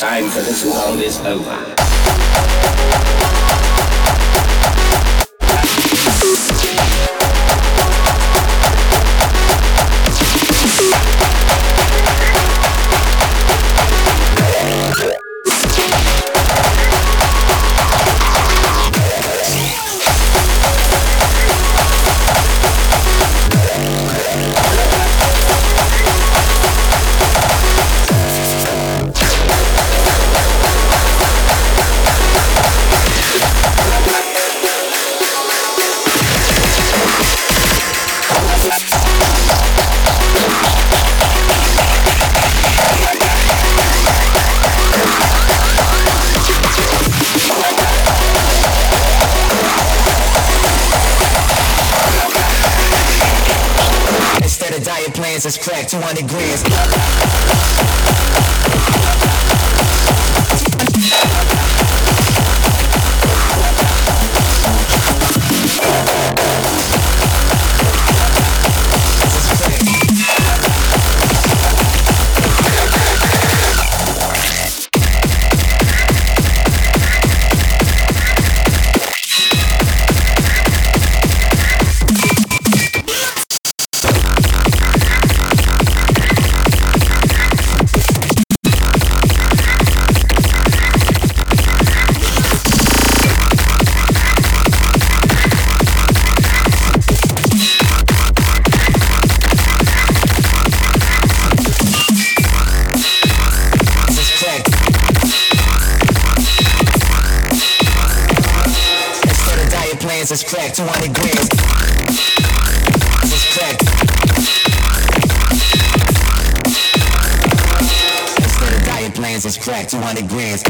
time for this world is over. hundred grand.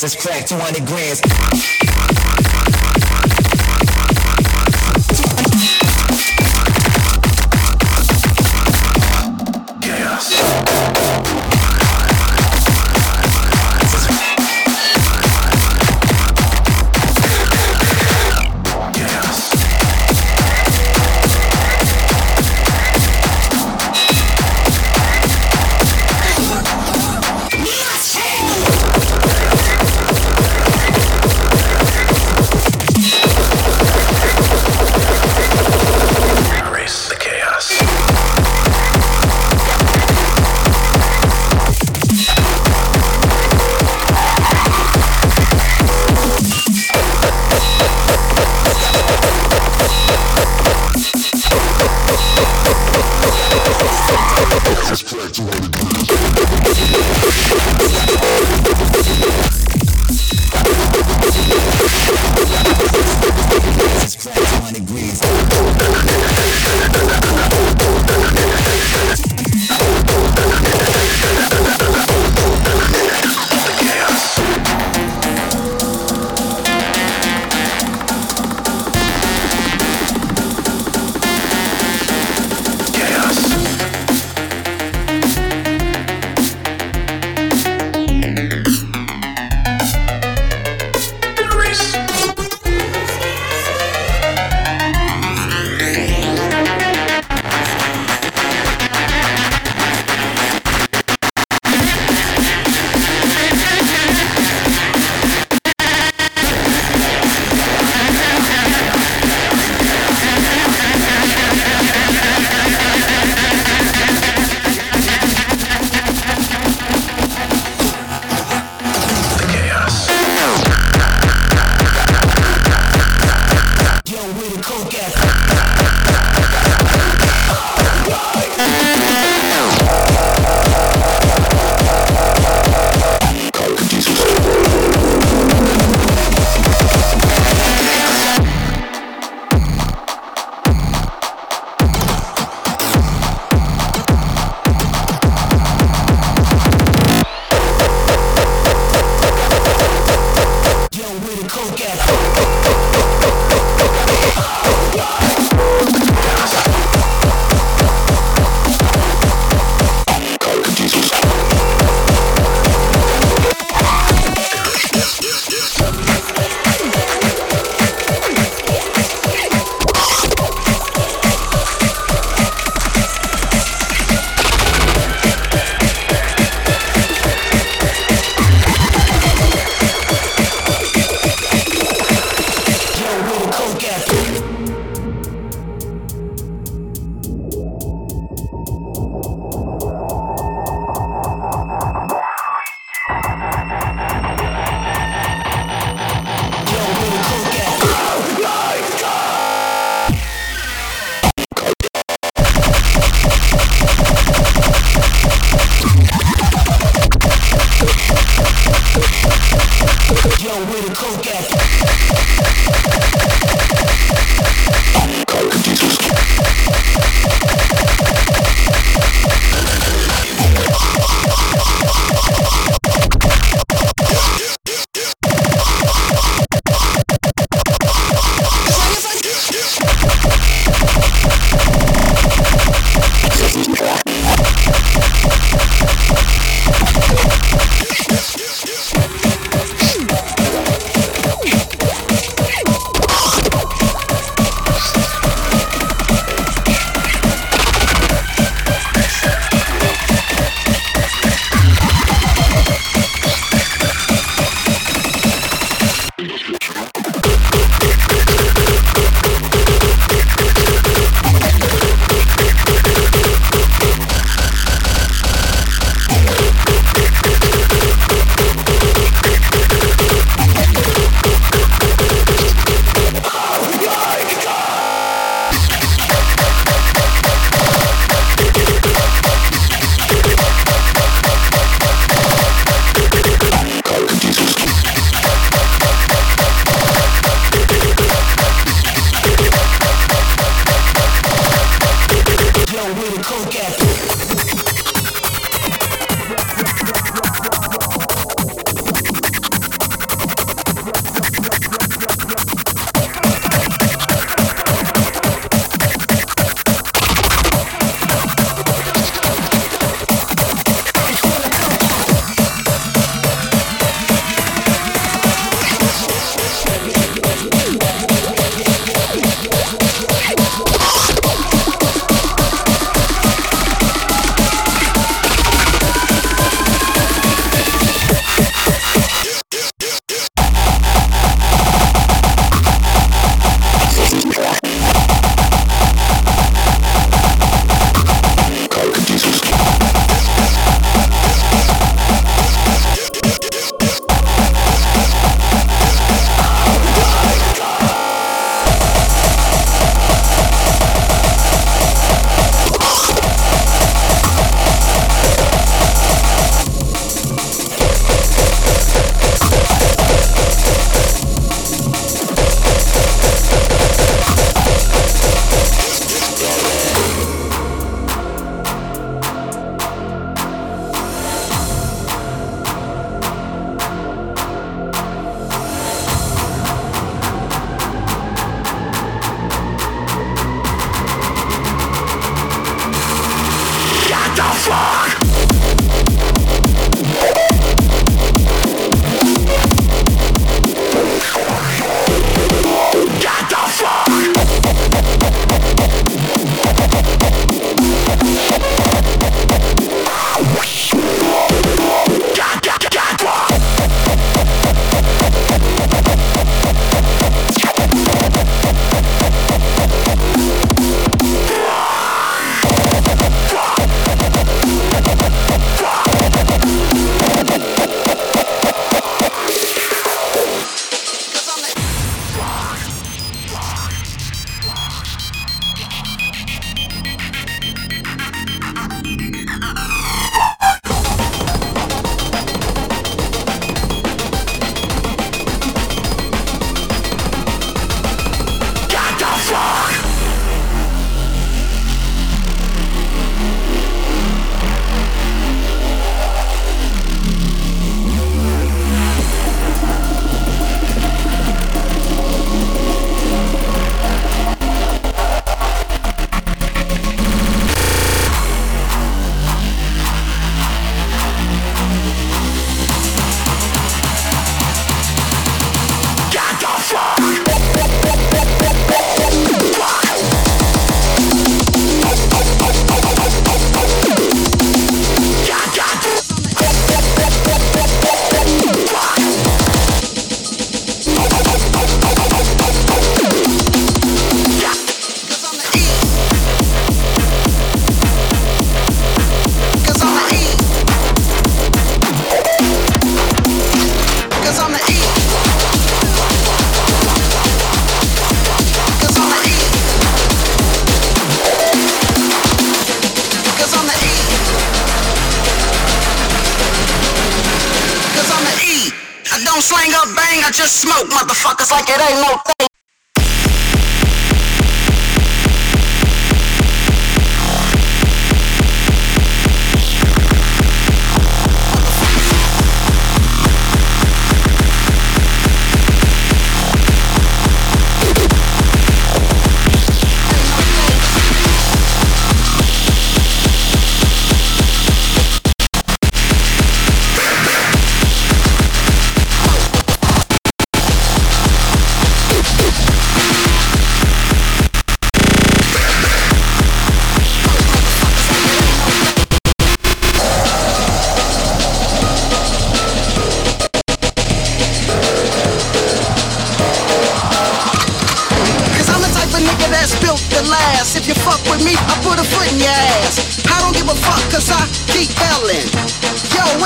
It's crack 200 grams.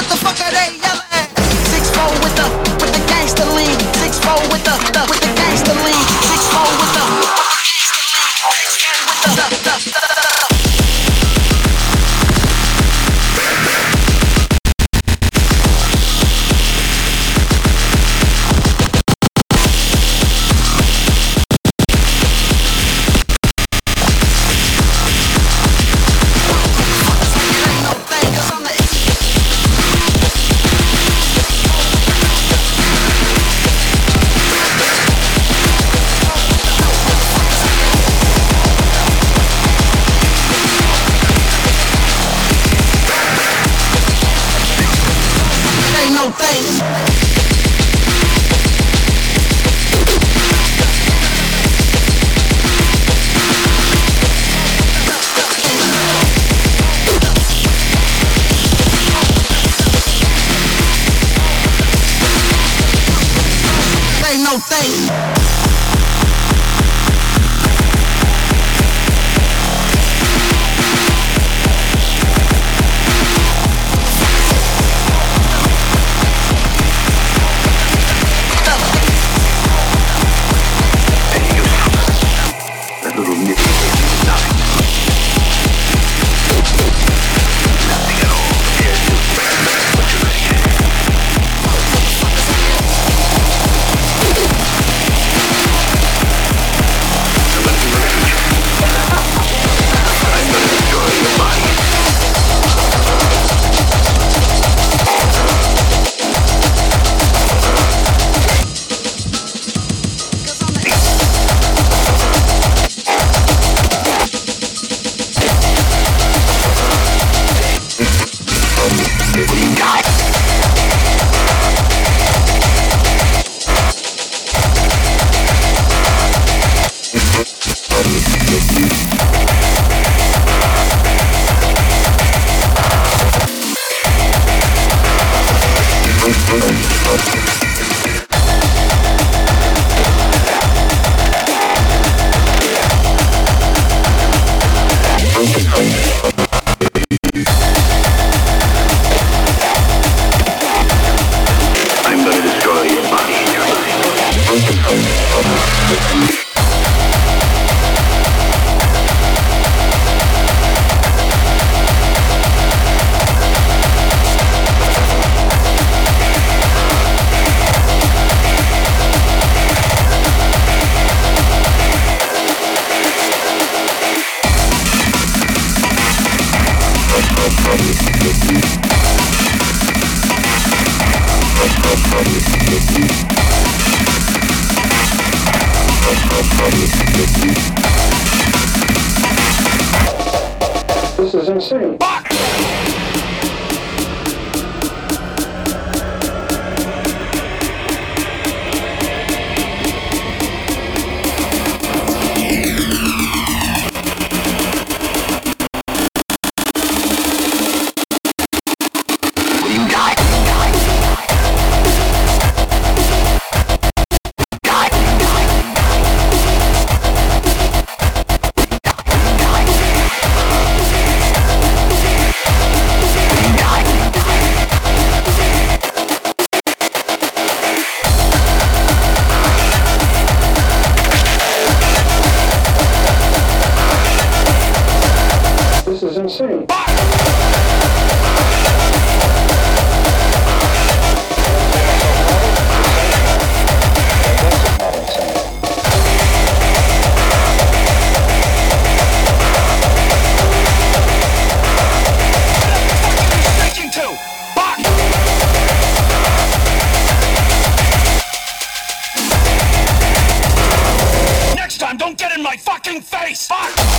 What the fuck are they fucking face! Fuck!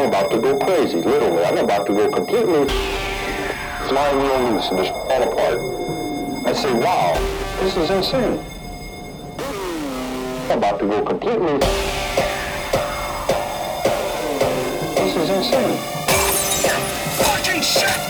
I'm about to go crazy, literally. I'm about to go completely flying wheel loose and just fall apart. I say, wow, this is insane. I'm about to go completely. This is insane. Fucking shit!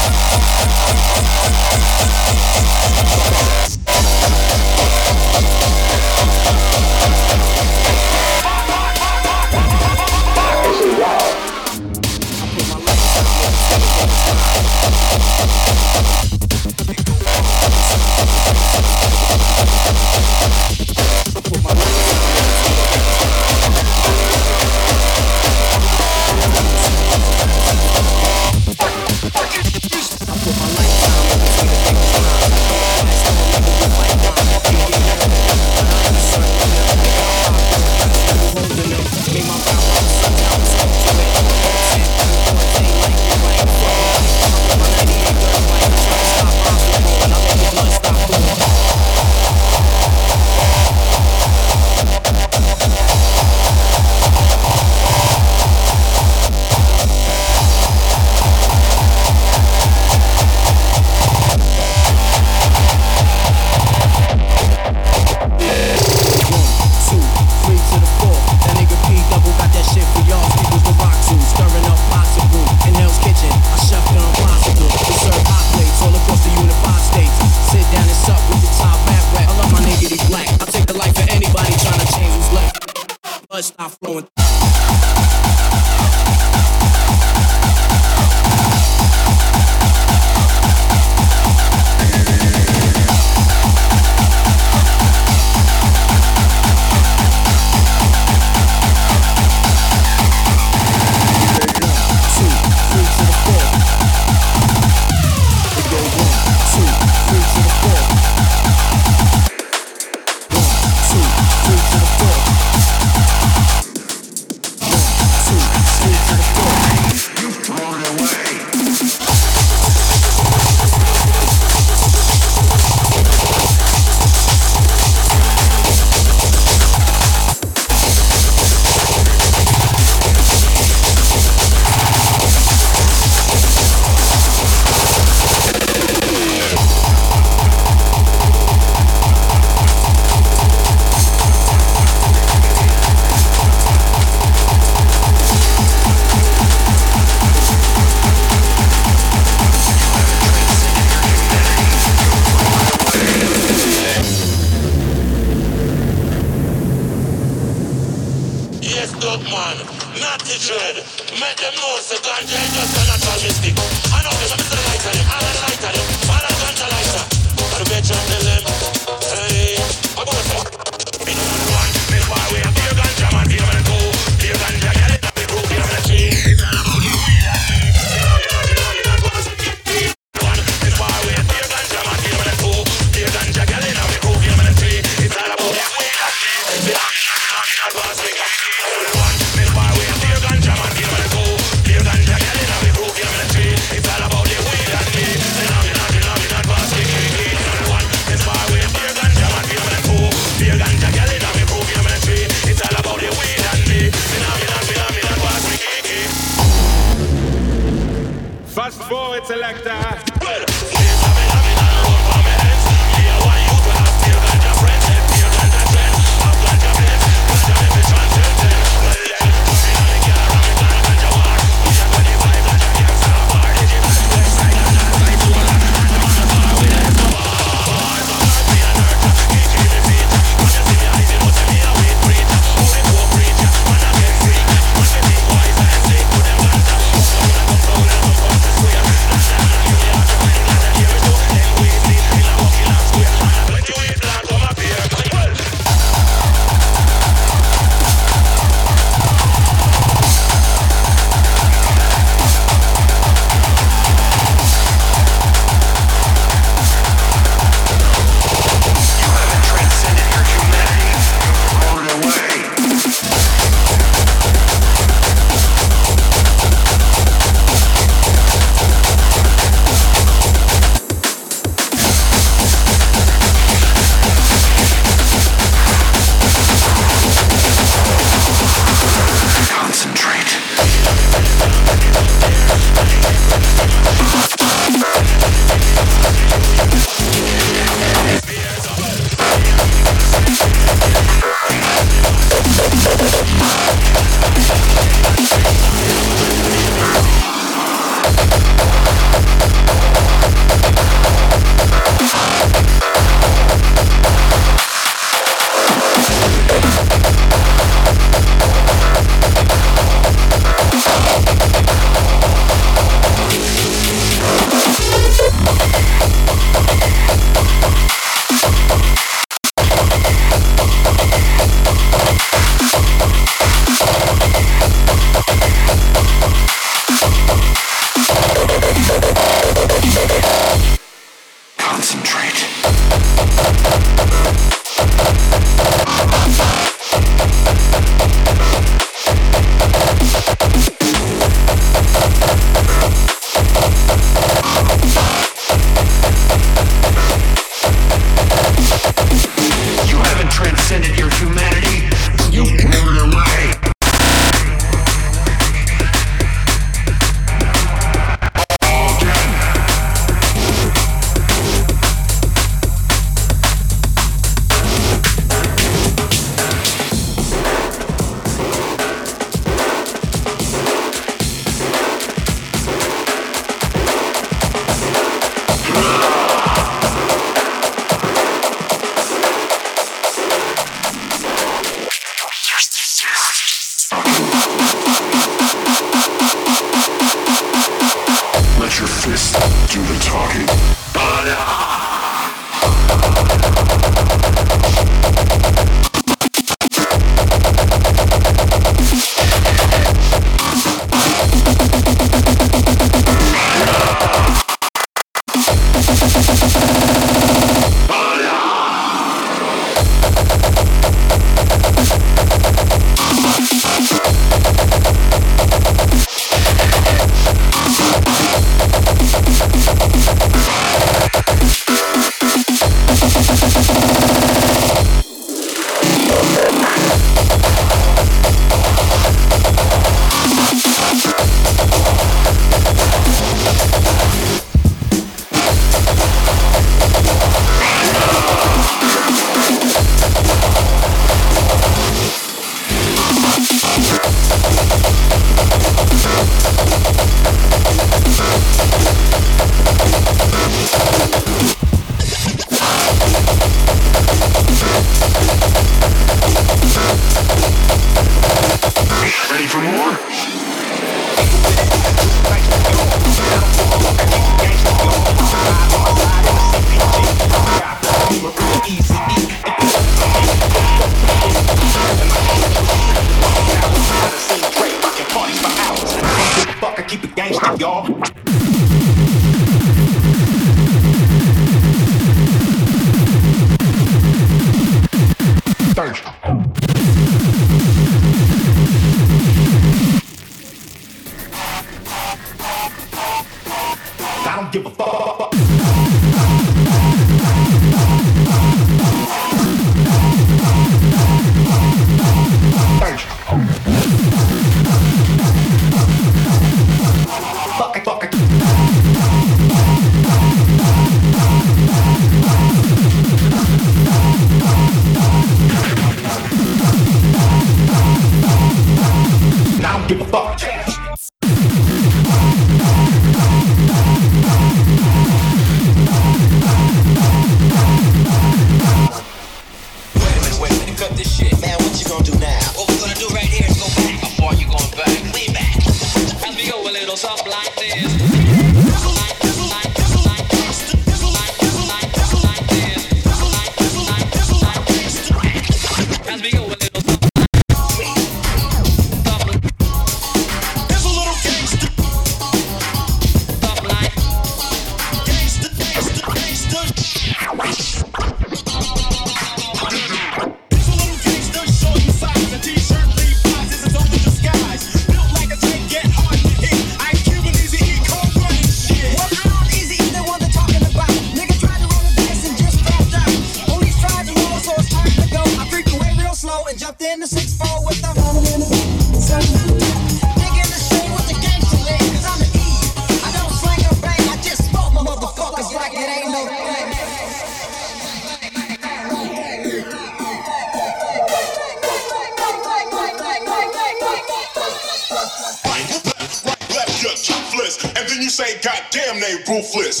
thing you say, goddamn, they ruthless.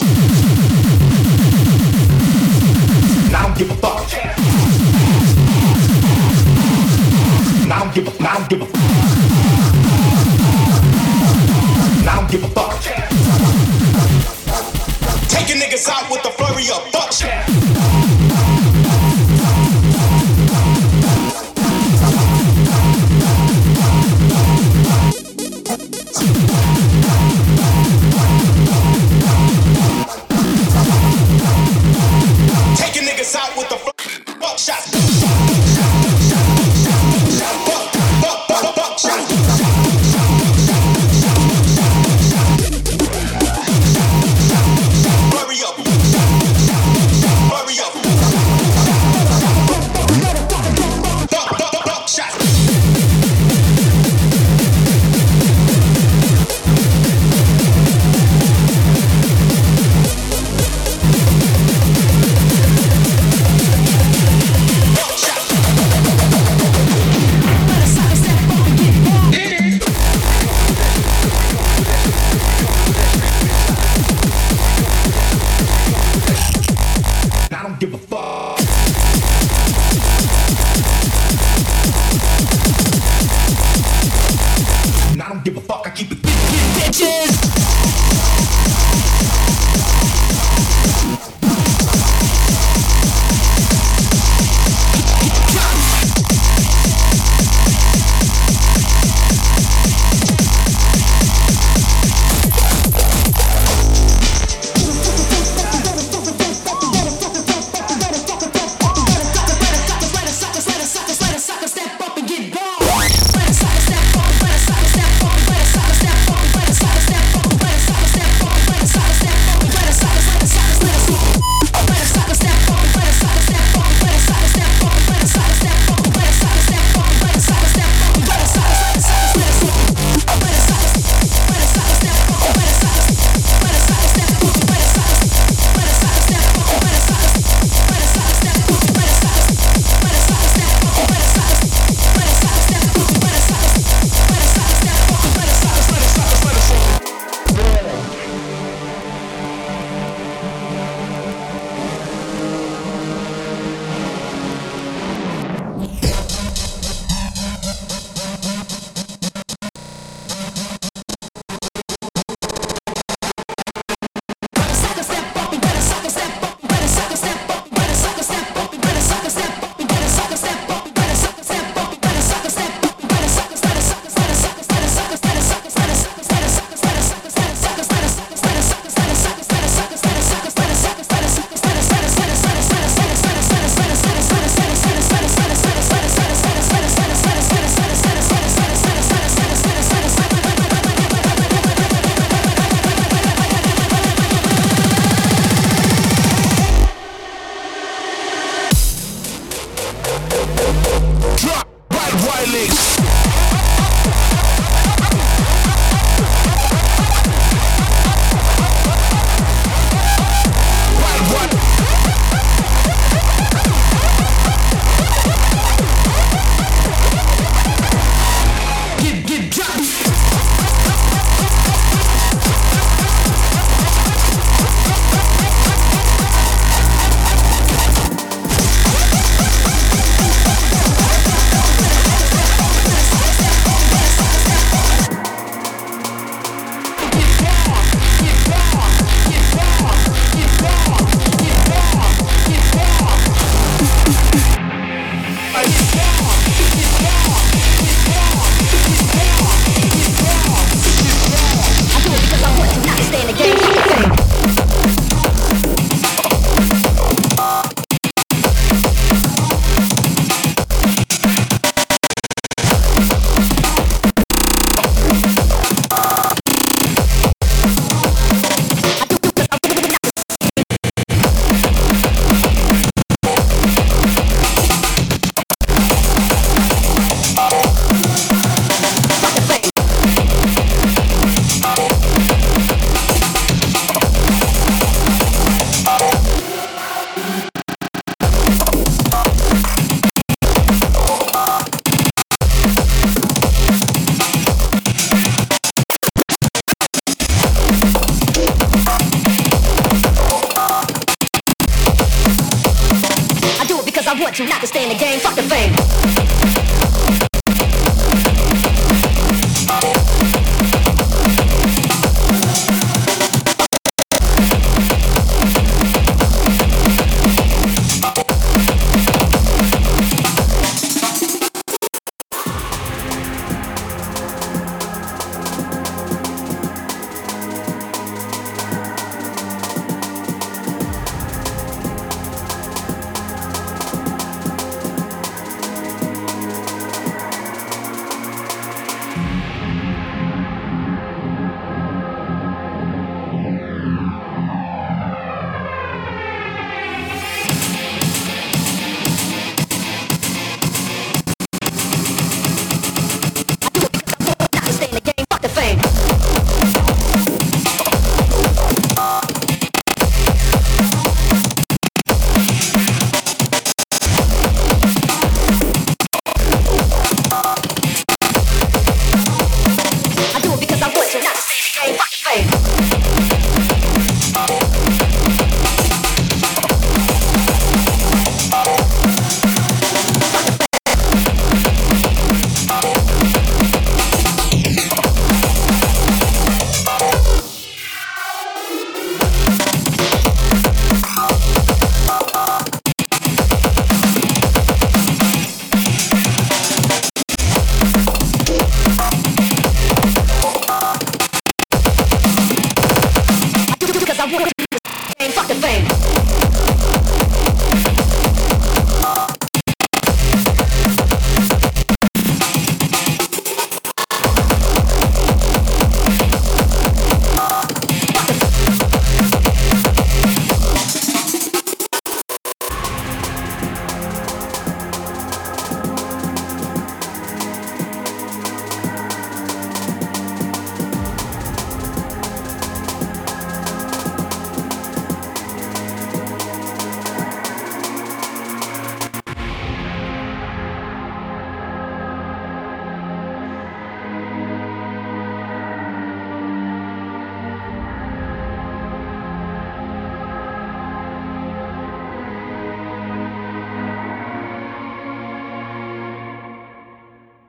I don't give a fuck. I don't give a. I don't give a. I don't give a fuck. Taking niggas out with a flurry of fuck shit.